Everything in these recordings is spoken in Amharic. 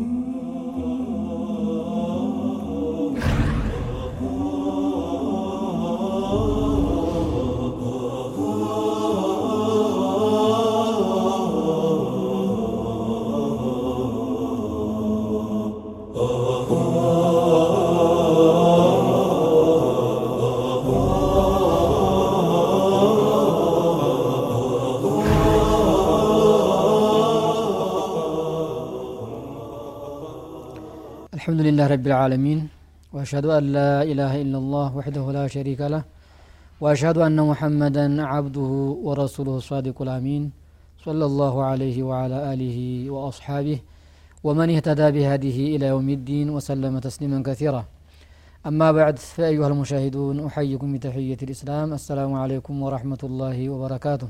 Ooh. الحمد لله رب العالمين وأشهد أن لا إله إلا الله وحده لا شريك له وأشهد أن محمدا عبده ورسوله الصادق الأمين صلى الله عليه وعلى آله وأصحابه ومن اهتدى بهذه إلى يوم الدين وسلم تسليما كثيرا. أما بعد فأيها المشاهدون أحييكم بتحية الإسلام السلام عليكم ورحمة الله وبركاته.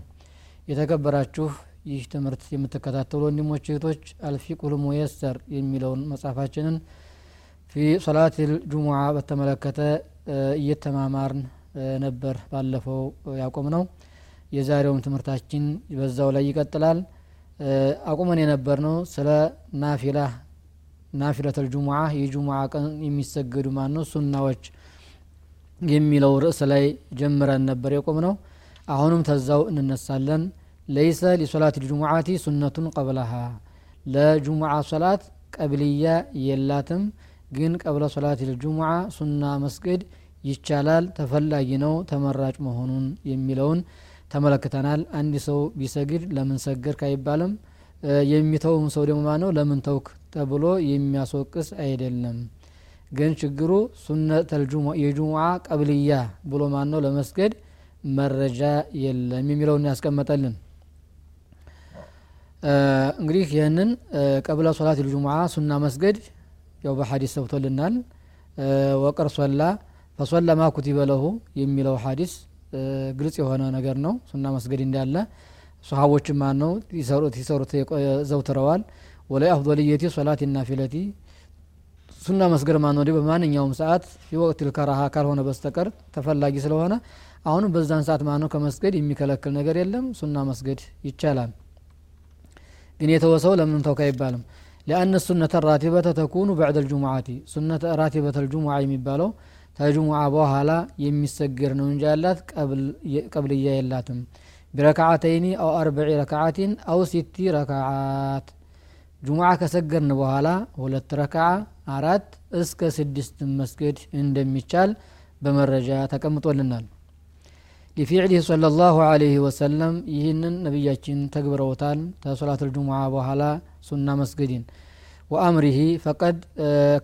የተከበራችሁ ይህ ትምህርት የምትከታተሉ ወንድሞች እህቶች አልፊቁል ሙየሰር የሚለውን መጽሐፋችንን ፊ ሶላት ጁሙዓ በተመለከተ እየተማማርን ነበር ባለፈው ያቆም ነው የዛሬውም ትምህርታችን በዛው ላይ ይቀጥላል። አቁመን የነበር ነው ስለ ናፊላ ናፊለተል ጁሙዓ የጁሙዓ ቀን የሚሰገዱ ማን ነው ሱናዎች የሚለው ርዕስ ላይ ጀምረን ነበር የቆም ነው አሁንም ተዛው እንነሳለን። ለይሰ ሊሶላት ልጁሙዓቲ ሱነቱን ቀብለሃ። ለጁሙዓ ሶላት ቀብልያ የላትም ግን ቀብለ ሶላት ልጁሙዓ ሱና መስገድ ይቻላል ተፈላጊ ነው ተመራጭ መሆኑን የሚለውን ተመለክተናል። አንድ ሰው ቢሰግድ ለምን ሰገድክ አይባልም። የሚተውም ሰው ደግሞ ማነው? ለምን ተውክ ተብሎ የሚያስወቅስ አይደለም። ግን ችግሩ ሱነት የጁሙዓ ቀብልያ ብሎ ማን ለመስገድ መረጃ የለም የሚለውን ያስቀመጠልን። እንግዲህ ይህንን ቀብለ ሶላት ልጁሙዓ ሱና መስገድ ያው በሀዲስ ሰብቶልናል ወቀር ሶላ ፈሶላ ማ ኩቲበ ለሁ የሚለው ሀዲስ ግልጽ የሆነ ነገር ነው። ሱና መስገድ እንዳለ ሰሃቦች ማን ነው ሲሰሩት ዘውትረዋል። ወላይ አፍضልየቲ ሶላት ናፊለቲ። ሱና መስገድ ማን ነው በማንኛውም ሰዓት የወቅት ልከራሃ ካልሆነ በስተቀር ተፈላጊ ስለሆነ አሁንም በዛን ሰዓት ማን ነው ከመስገድ የሚከለክል ነገር የለም። ሱና መስገድ ይቻላል። ግን የተወሰው ለምን ተውካ አይባልም ሊአነ ሱነተ ራቲበተ ተኩኑ በዕደ ልጁሙዓቲ ሱነተ ራቲበተ ልጁሙዓ የሚባለው ተጁሙዓ በኋላ የሚሰገድ ነው እንጂ ያላት ቀብልያ የላትም ቢረክዓተይኒ አው አርበዒ ረክዓቲን አው ሲቲ ረክዓት ጁሙዓ ከሰገድን በኋላ ሁለት ረክዓ አራት እስከ ስድስት መስገድ እንደሚቻል በመረጃ ተቀምጦልናል ሊፊዕሊህ صلى الله عليه وسلم ይህንን ነቢያችን ተግብረውታል ተሶላት ልጁሙዓ በኋላ ሱና መስገድን ወአምሪህ ፈቀድ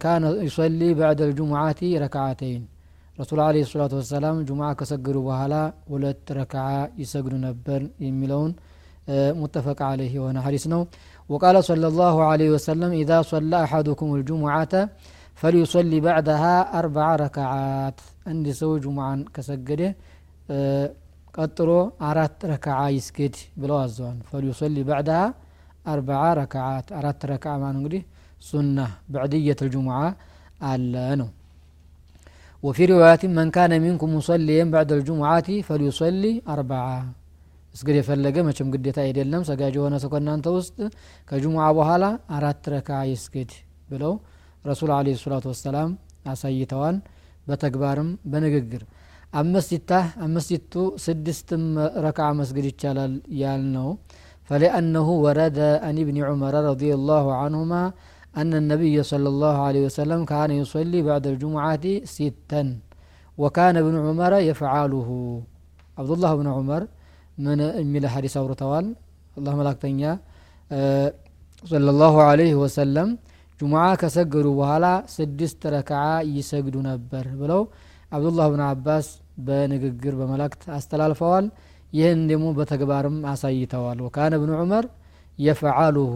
ካነ ዩሰሊ ባዕደ ልጁሙዓቲ ረክዓተይን ረሱል አለ ሰላቱ ወሰላም ጁሙዓ ከሰገዱ በኋላ ሁለት ረክዓ ይሰግዱ ነበር የሚለውን ሙተፈቅ አለህ የሆነ ሀዲስ ነው وقال صلى الله عليه وسلم إذا صلى أحدكم الجمعة فليصلي بعدها أربع ركعات عند سو جمعا كسجده ቀጥሎ አራት ረክዓ ይስገድ ብለው አዘዋል ፈሊዩሰሊ ባዕድሃ አርበዓ ረክዓት አራት ረክዓ ማን እንግዲህ ሱና በዕድየት ልጅሙዓ አለ ነው። ወፊ ሪዋያት መን ካነ ሚንኩም ሙሰሊየን ባዕድ ልጅሙዓቲ አርበዓ እስግድ የፈለገ መቼም ግዴታ አይደለም ሰጋጅ የሆነ ሰው ከእናንተ ውስጥ ከጅሙዓ በኋላ አራት ረክዓ ይስገድ ብለው ረሱል አለ ሰላቱ ወሰላም አሳይተዋል በተግባርም በንግግር። አመስቲታ አመስቲቱ ስድስትም ረክዓ መስገድ ይቻላል ያል ነው فلأنه ورد عن ابن عمر رضي الله عنهما أن النبي صلى الله عليه وسلم كان يصلي بعد الجمعة ستا وكان ابن عمر يفعله عبد الله بن عمر من من حديث أورتوال اللهم لا تنيا صلى الله عليه وسلم جمعة كسجروا وهلا سدست ركعة يسجدوا نبر بلو عبد الله بن عباس በንግግር በመላእክት አስተላልፈዋል ይህን ደግሞ በተግባርም አሳይተዋል ወካነ ብኑ ዑመር የፈዓሉሁ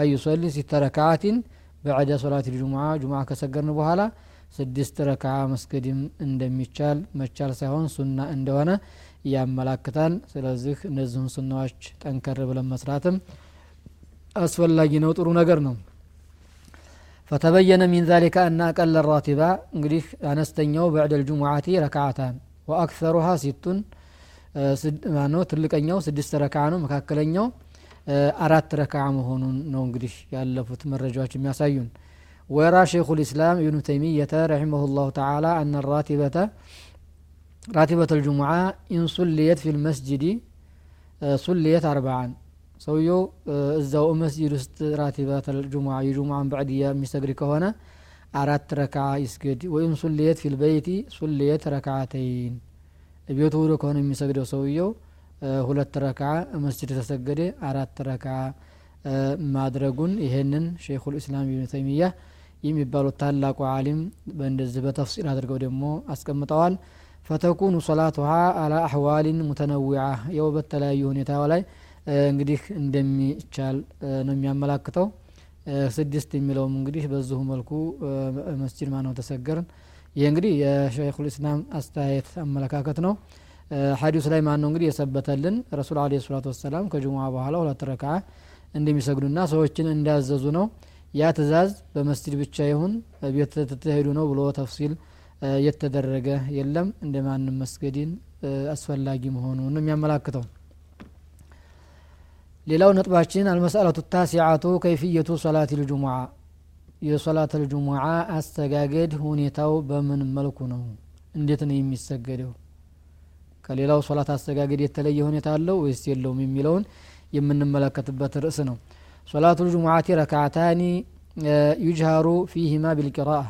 አዩሰሊ ሲተ ረክዓትን በዕደ ሶላት ልጁሙዓ ጁሙዓ ከሰገርን በኋላ ስድስት ረክዓ መስገድም እንደሚቻል መቻል ሳይሆን ሱና እንደሆነ ያመላክታል ስለዚህ እነዚህን ሱናዎች ጠንከር ብለን መስራትም አስፈላጊ ነው ጥሩ ነገር ነው فتبين من ذلك أن أقل الراتبة እንግዲህ አነስተኛው بعد الجمعة ركعتان وأكثرها ست ማነው? ትልቀኛው ስድስት ረክዓ ነው። መካከለኛው አራት ረክዓ መሆኑን ነው እንግዲህ ያለፉት መረጃዎች የሚያሳዩን። ወራ ሸይኹ ልእስላም ኢብኑ ተይሚየተ ረሒመሁ ላሁ ተዓላ አነ ራቲበተ ራቲበተ ልጅሙዓ ኢንሱልየት ፊ ልመስጅዲ ሱልየት አርባዓን። ሰውየው እዛው መስጂድ ውስጥ ራቲበተ ልጅሙዓ የጅሙዓን በዕድያ የሚሰግድ ከሆነ አራት ረክዓ ይስገድ ወይም ሱልየት ፊ ልበይቲ ሱልየት ረክዓተይን ቤቱ ውሎ ከሆነ የሚሰግደው ሰውየው ሁለት ረክዓ መስጅድ ተሰገደ አራት ረክዓ ማድረጉን ይሄንን ሸይኹል ኢስላም ኢብኑ ተይሚያ የሚባሉት ታላቁ አሊም በእንደዚህ በተፍሲል አድርገው ደግሞ አስቀምጠዋል። ፈተኩኑ ሶላቱሃ አላ አህዋሊን ሙተነዊዓ የው በተለያዩ ሁኔታ ላይ እንግዲህ እንደሚቻል ነው የሚያመላክተው። ስድስት የሚለውም እንግዲህ በዚሁ መልኩ መስጅድ ማነው ተሰገርን ይህ እንግዲህ የሸይኹል ኢስላም አስተያየት አመለካከት ነው። ሀዲሱ ላይ ማን ነው እንግዲህ የሰበተልን? ረሱል አለ ሰላቱ ወሰላም ከጅሙዓ በኋላ ሁለት ረክዓ እንደሚሰግዱና ሰዎችን እንዳያዘዙ ነው። ያ ትእዛዝ በመስጅድ ብቻ ይሁን ቤት ትሄዱ ነው ብሎ ተፍሲል የተደረገ የለም። እንደ ማንም መስገድን አስፈላጊ መሆኑን ነው የሚያመላክተው። ሌላው ነጥባችን አልመስአለቱ ታሲዓቱ ከይፍየቱ ሶላት ልጅሙዓ የሶላት ልጅሙዓ አስተጋገድ ሁኔታው በምን መልኩ ነው? እንዴት ነው የሚሰገደው? ከሌላው ሶላት አስተጋገድ የተለየ ሁኔታ አለው ወይስ የለውም የሚለውን የምንመለከትበት ርዕስ ነው። ሶላቱ ልጅሙዓቲ ረክዓታኒ ዩጅሃሩ ፊህማ ቢልቂራአ።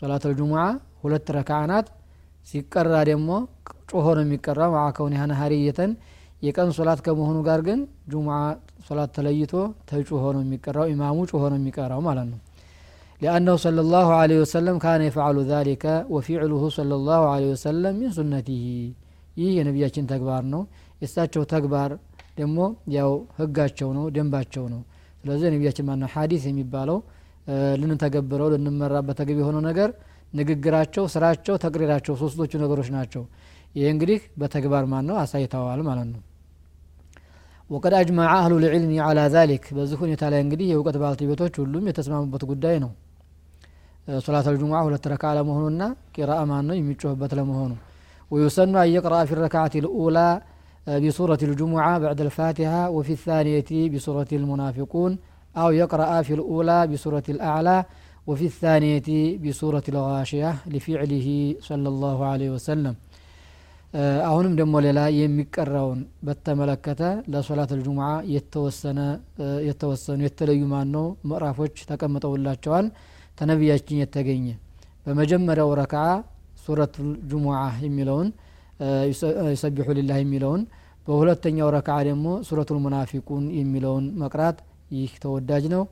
ሶላት ልጅሙዓ ሁለት ረክዓ ናት። ሲቀራ ደግሞ ጮሆ ነው የሚቀራ ማዓ ከውን ነሃሪየተን የቀን ሶላት ከመሆኑ ጋር ግን ጁሙዓ ሶላት ተለይቶ ተጩሆ ነው የሚቀራው ኢማሙ ጩሆ ነው የሚቀራው ማለት ነው لأنه صلى الله عليه وسلم كان يفعل ذلك وفعله صلى الله عليه وسلم من سنته ይህ የነቢያችን ተግባር ነው የእሳቸው ተግባር ደግሞ ያው ህጋቸው ነው ደንባቸው ነው ስለዚህ ነቢያችን ማነው ሀዲስ የሚባለው ልንተገብረው ልንመራበት ተገቢ የሆነው ነገር ንግግራቸው ስራቸው ተቅሪራቸው ሶስቶቹ ነገሮች ናቸው ይህ እንግዲህ በተግባር ማን ነው አሳይተዋል ማለት ነው ወቀድ አጅማዐ አህሉ ልዕልሚ አላ ዛሊክ በዚህ ሁኔታ ላይ እንግዲህ የእውቀት ባልተቤቶች ሁሉም የተስማሙበት ጉዳይ ነው ሶላት አልጁሙዓ ሁለት ረካ ለመሆኑና ቂራአ ማን ነው የሚጮህበት ለመሆኑ ويسن أن يقرأ في الركعة الأولى بسورة الجمعة بعد الفاتحة وفي الثانية بسورة المنافقون أو يقرأ في الأولى بسورة الأعلى وفي الثانية بسورة الغاشية لفعله صلى الله عليه وسلم አሁንም ደግሞ ሌላ የሚቀራውን በተመለከተ ለሶላት ልጁሙዓ የተወሰነ የተወሰኑ የተለዩ ማን ነው ምዕራፎች ተቀምጠውላቸዋል ተነቢያችን የተገኘ። በመጀመሪያው ረክዓ ሱረት ጁሙዓ የሚለውን ይሰቢሑ ሊላህ የሚለውን በሁለተኛው ረክዓ ደግሞ ሱረቱል ሙናፊቁን የሚለውን መቅራት ይህ ተወዳጅ ነው።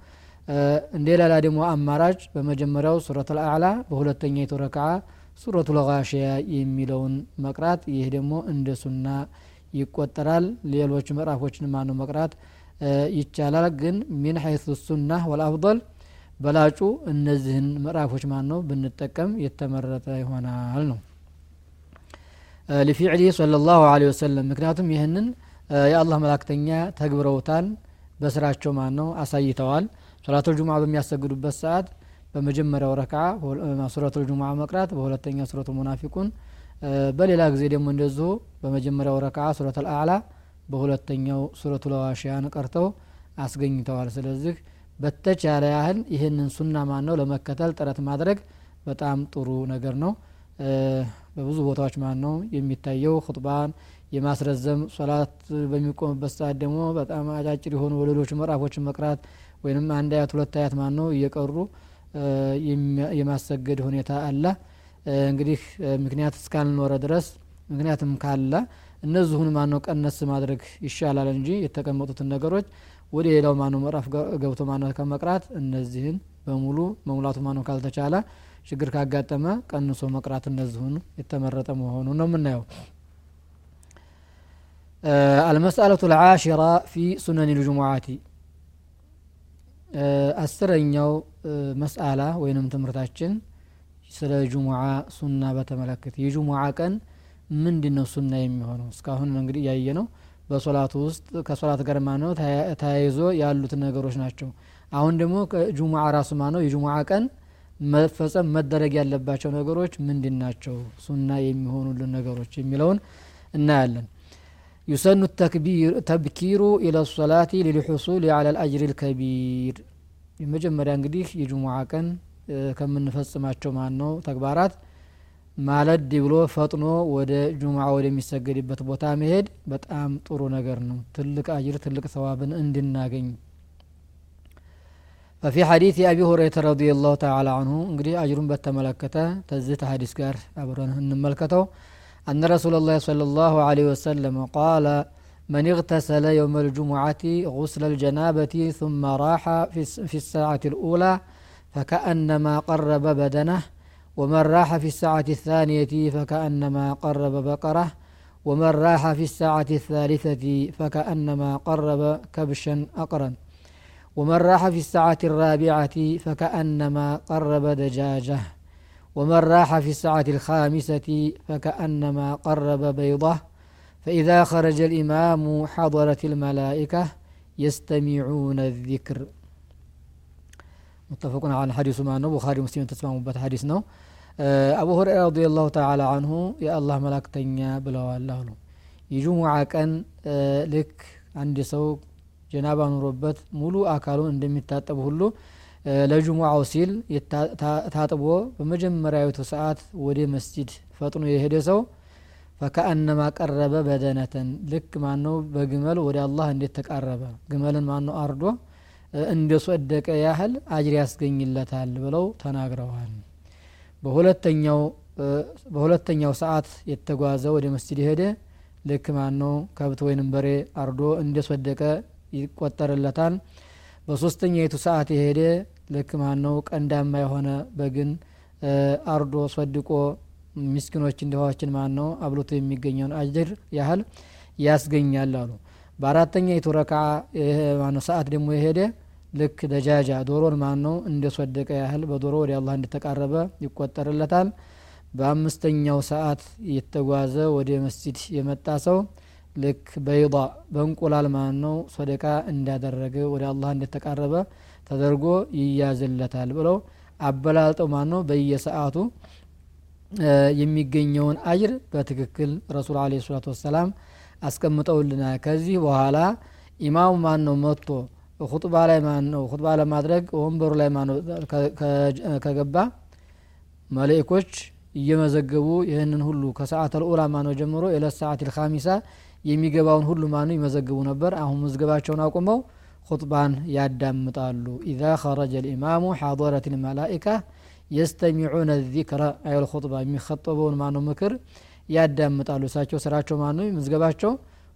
እንደ ሌላ ደግሞ አማራጭ በመጀመሪያው ሱረት አልአዕላ በሁለተኛይቱ ረክዓ ሱረቱ ለጋሽያ የሚለውን መቅራት። ይህ ደግሞ እንደ ሱና ይቆጠራል። ሌሎች ምዕራፎችን ማነው መቅራት? ይቻላል። ግን ሚን ሐይሱ ሱና ወልአፍضል በላጩ እነዚህን ምዕራፎች ማን ነው ብንጠቀም የተመረጠ ይሆናል ነው። ሊፊዕሊ صለ ላሁ ወሰለም። ምክንያቱም ይህንን የአላህ መላክተኛ ተግብረውታል በስራቸው ማን ነው አሳይተዋል። ሶላቱል ጁሙዓ በሚያሰግዱበት ሰዓት በመጀመሪያው ረክዓ ሱረቱ ልጁሙዓ መቅራት በሁለተኛው ሱረቱ ሙናፊቁን በሌላ ጊዜ ደግሞ እንደዚሁ በመጀመሪያው ረክዓ ሱረት አልአዕላ በሁለተኛው ሱረቱ ለዋሽያን ቀርተው አስገኝተዋል። ስለዚህ በተቻለ ያህል ይህንን ሱና ማን ነው ለመከተል ጥረት ማድረግ በጣም ጥሩ ነገር ነው። በብዙ ቦታዎች ማን ነው የሚታየው ሁጥባን የማስረዘም ሶላት በሚቆምበት ሰዓት ደግሞ በጣም አጫጭር የሆኑ ወለዶች ምዕራፎችን መቅራት ወይም አንድ አያት ሁለት አያት ማን ነው እየቀሩ የማሰገድ ሁኔታ አለ። እንግዲህ ምክንያት እስካልኖረ ድረስ ምክንያትም ካለ እነዚሁን ማነው ቀነስ ማድረግ ይሻላል እንጂ የተቀመጡትን ነገሮች ወደ ሌላው ማነው ምዕራፍ ገብቶ ማነው ከመቅራት እነዚህን በሙሉ መሙላቱ ማነው ካልተቻለ ችግር ካጋጠመ ቀንሶ መቅራት እነዚሁን የተመረጠ መሆኑ ነው የምናየው። አልመስአለቱ ልዓሽራ ፊ ሱነን ልጅሙዓቲ አስረኛው መስአላ ወይንም ትምህርታችን ስለ ጁሙዓ ሱና በተመለከተ። የጁሙዓ ቀን ምንድን ነው ሱና የሚሆነው? እስካሁን እንግዲህ ያየ ነው በሶላቱ ውስጥ ከሶላት ጋር ማነው? ተያይዞ ያሉት ነገሮች ናቸው። አሁን ደግሞ ጁሙዓ ራሱ ማነው? የጁሙዓ ቀን መፈጸም መደረግ ያለባቸው ነገሮች ምንድን ናቸው? ሱና የሚሆኑልን ነገሮች የሚለውን እናያለን ዩሰኑ ተብኪሩ ኢለ ሶላቲ ሊልሑሱል አላ ልአጅር ልከቢር የመጀመሪያ እንግዲህ የጁሙዓ ቀን ከምንፈጽማቸው ማን ነው ተግባራት ማለድ ብሎ ፈጥኖ ወደ ጁሙዓ ወደሚሰገድበት ቦታ መሄድ በጣም ጥሩ ነገር ነው ትልቅ አጅር ትልቅ ሰዋብን እንድናገኝ ففي حديث أبي هريرة رضي الله تعالى عنه እንግዲህ አጅሩን በተመለከተ ተዚህ ሐዲስ ጋር አብረን እንመልከተው أن رسول الله صلى الله عليه وسلم قال من اغتسل يوم الجمعة غسل الجنابة ثم راح في الساعة الأولى فكأنما قرب بدنه ومن راح في الساعة الثانية فكأنما قرب بقرة ومن راح في الساعة الثالثة فكأنما قرب كبشا أقرا ومن راح في الساعة الرابعة فكأنما قرب دجاجة. ومن راح في الساعة الخامسة فكأنما قرب بيضة فإذا خرج الإمام حضرت الملائكة يستمعون الذكر متفق على الحديث مع بخاري مسلم تسمعوا بات حديث نو አቡ ሁረይራ ረዲየላሁ ተዓላ አንሁ የአላህ መላክተኛ ብለዋል አሉ የጁሙዓ ቀን ልክ አንድ ሰው ጀናባ ኑሮበት ሙሉ አካሉን እንደሚታጠብ ሁሉ ለጁሙዓው ሲል ታጥቦ በመጀመሪያዊቱ ሰዓት ወደ መስጂድ ፈጥኖ የሄደ ሰው ፈከአነማ ቀረበ በደነተን። ልክ ማነው? በግመል ወደ አላህ እንዴት ተቃረበ? ግመልን ማነው አርዶ? እንደ ሶደቀ ያህል አጅር ያስገኝለታል ብለው ተናግረዋል። በሁለተኛው ሰዓት የተጓዘ ወደ መስጂድ ሄደ። ልክ ማን ነው ከብት ወይንም በሬ አርዶ እንደሶደቀ ይቆጠርለታል። በሶስተኛይቱ ሰዓት የሄደ ልክ ማን ነው ቀንዳማ የሆነ በግን አርዶ ሶድቆ ምስኪኖችን ድሃዎችን ማን ነው አብሎቶ የሚገኘውን አጅር ያህል ያስገኛል አሉ። በአራተኛይቱ ረካ ማነው ሰዓት ደግሞ የሄደ ልክ ደጃጃ ዶሮን ማን ነው እንደ ሶደቀ ያህል በዶሮ ወደ አላህ እንደተቃረበ ይቆጠርለታል። በአምስተኛው ሰዓት የተጓዘ ወደ መስጂድ የመጣ ሰው ልክ በይض በእንቁላል ማን ነው ሶደቃ እንዳደረገ ወደ አላህ እንደተቃረበ ተደርጎ ይያዝለታል ብለው አበላልጠው ማን ነው በየሰዓቱ የሚገኘውን አጅር በትክክል ረሱል አለ ሰላቱ ወሰላም አስቀምጠውልናል። ከዚህ በኋላ ኢማሙ ማን ነው መጥቶ ሁጥባ ላይ ማን ነው ሁጥባ ለማድረግ ወንበሩ ላይ ማን ነው ከገባ መላእኮች እየመዘገቡ ይህንን ሁሉ ከሰዓት ልኡላ ማነው ጀምሮ የለት ሰዓት ልካሚሳ የሚገባውን ሁሉ ማነው ይመዘግቡ ነበር። አሁን መዝገባቸውን አቁመው ሁጥባን ያዳምጣሉ። ኢዛ ኸረጀ ልኢማሙ ሓضረት ልመላኢካ የስተሚዑነ ዚክረ አይል ሁጥባ የሚከጠበውን ማነው? ምክር ያዳምጣሉ። እሳቸው ስራቸው ማነው? መዝገባቸው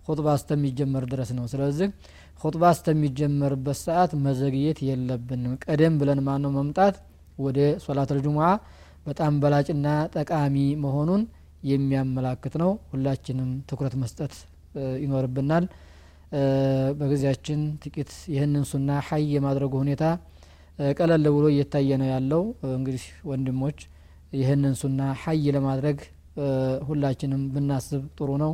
ሁጥባ እስከሚጀመር ድረስ ነው። ስለዚህ ሁጥባ እስከሚጀመርበት ሰዓት መዘግየት የለብንም። ቀደም ብለን ማነው? መምጣት ወደ ሶላተል ጁሙዓ በጣም በላጭና ጠቃሚ መሆኑን የሚያመላክት ነው። ሁላችንም ትኩረት መስጠት ይኖርብናል በጊዜያችን ጥቂት ይህንን ሱና ሀይ የማድረጉ ሁኔታ ቀለል ብሎ እየታየ ነው ያለው። እንግዲህ ወንድሞች ይህንን ሱና ሀይ ለማድረግ ሁላችንም ብናስብ ጥሩ ነው።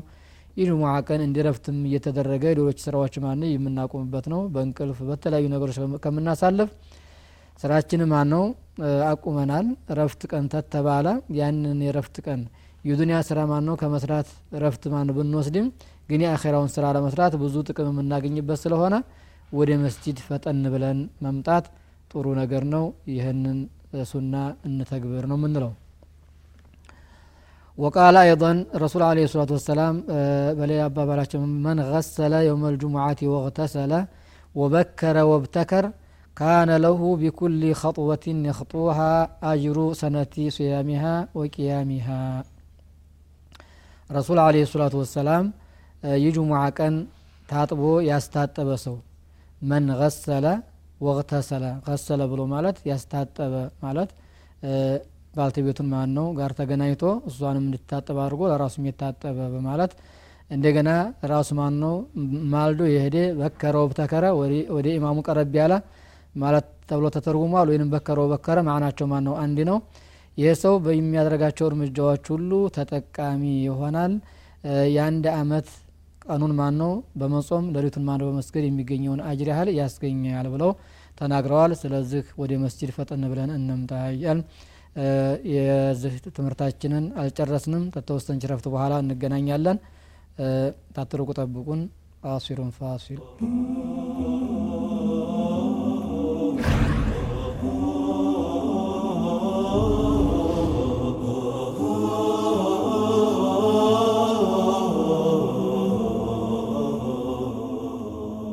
የጁሙዓ ቀን እንደ እረፍትም እየተደረገ ሌሎች ስራዎችን የምናቆምበት ነው። በእንቅልፍ በተለያዩ ነገሮች ከምናሳልፍ ስራችን ማን ነው? አቁመናል። ረፍት ቀን ተተባለ። ያንን የረፍት ቀን የዱንያ ስራ ማን ነው? ከመስራት ረፍት ማን ብንወስድም ግን የአኼራውን ስራ ለመስራት ብዙ ጥቅም የምናገኝበት ስለሆነ ወደ መስጂድ ፈጠን ብለን መምጣት ጥሩ ነገር ነው ይህንን ሱና እንተግብር ነው የምንለው وقال أيضا رسول عليه الصلاة والسلام بلي أبا بلاش من غسل يوم الجمعة واغتسل وبكر وابتكر كان له بكل خطوة يخطوها أجر سنة صيامها وقيامها رسول عليه الصلاة والسلام የጁሙዓ ቀን ታጥቦ ያስታጠበ ሰው መን ገሰለ ወቅተሰለ ገሰለ ብሎ ማለት ያስታጠበ ማለት ባልተቤቱን ማን ነው ጋር ተገናኝቶ እሷንም እንድታጠበ አድርጎ ለራሱም የታጠበ በማለት እንደገና ራሱ ማን ነው ማልዶ የሄደ በከረው በተከረ ወደ ኢማሙ ቀረብ ያለ ማለት ተብሎ ተተርጉሟል። ወይንም በከረው በከረ ማዕናቸው ማን ነው አንድ ነው። ይህ ሰው በሚያደርጋቸው እርምጃዎች ሁሉ ተጠቃሚ ይሆናል። የአንድ አመት ቀኑን ማን ነው በመጾም ሌሊቱን ማን በመስገድ የሚገኘውን አጅር ያህል ያስገኛል ብለው ተናግረዋል። ስለዚህ ወደ መስጂድ ፈጠን ብለን እንምጣያል የዚህ ትምህርታችንን አልጨረስንም። ከተወሰን ረፍት በኋላ እንገናኛለን። ታትርቁ ጠብቁን። ቃሲሩን ፋሲል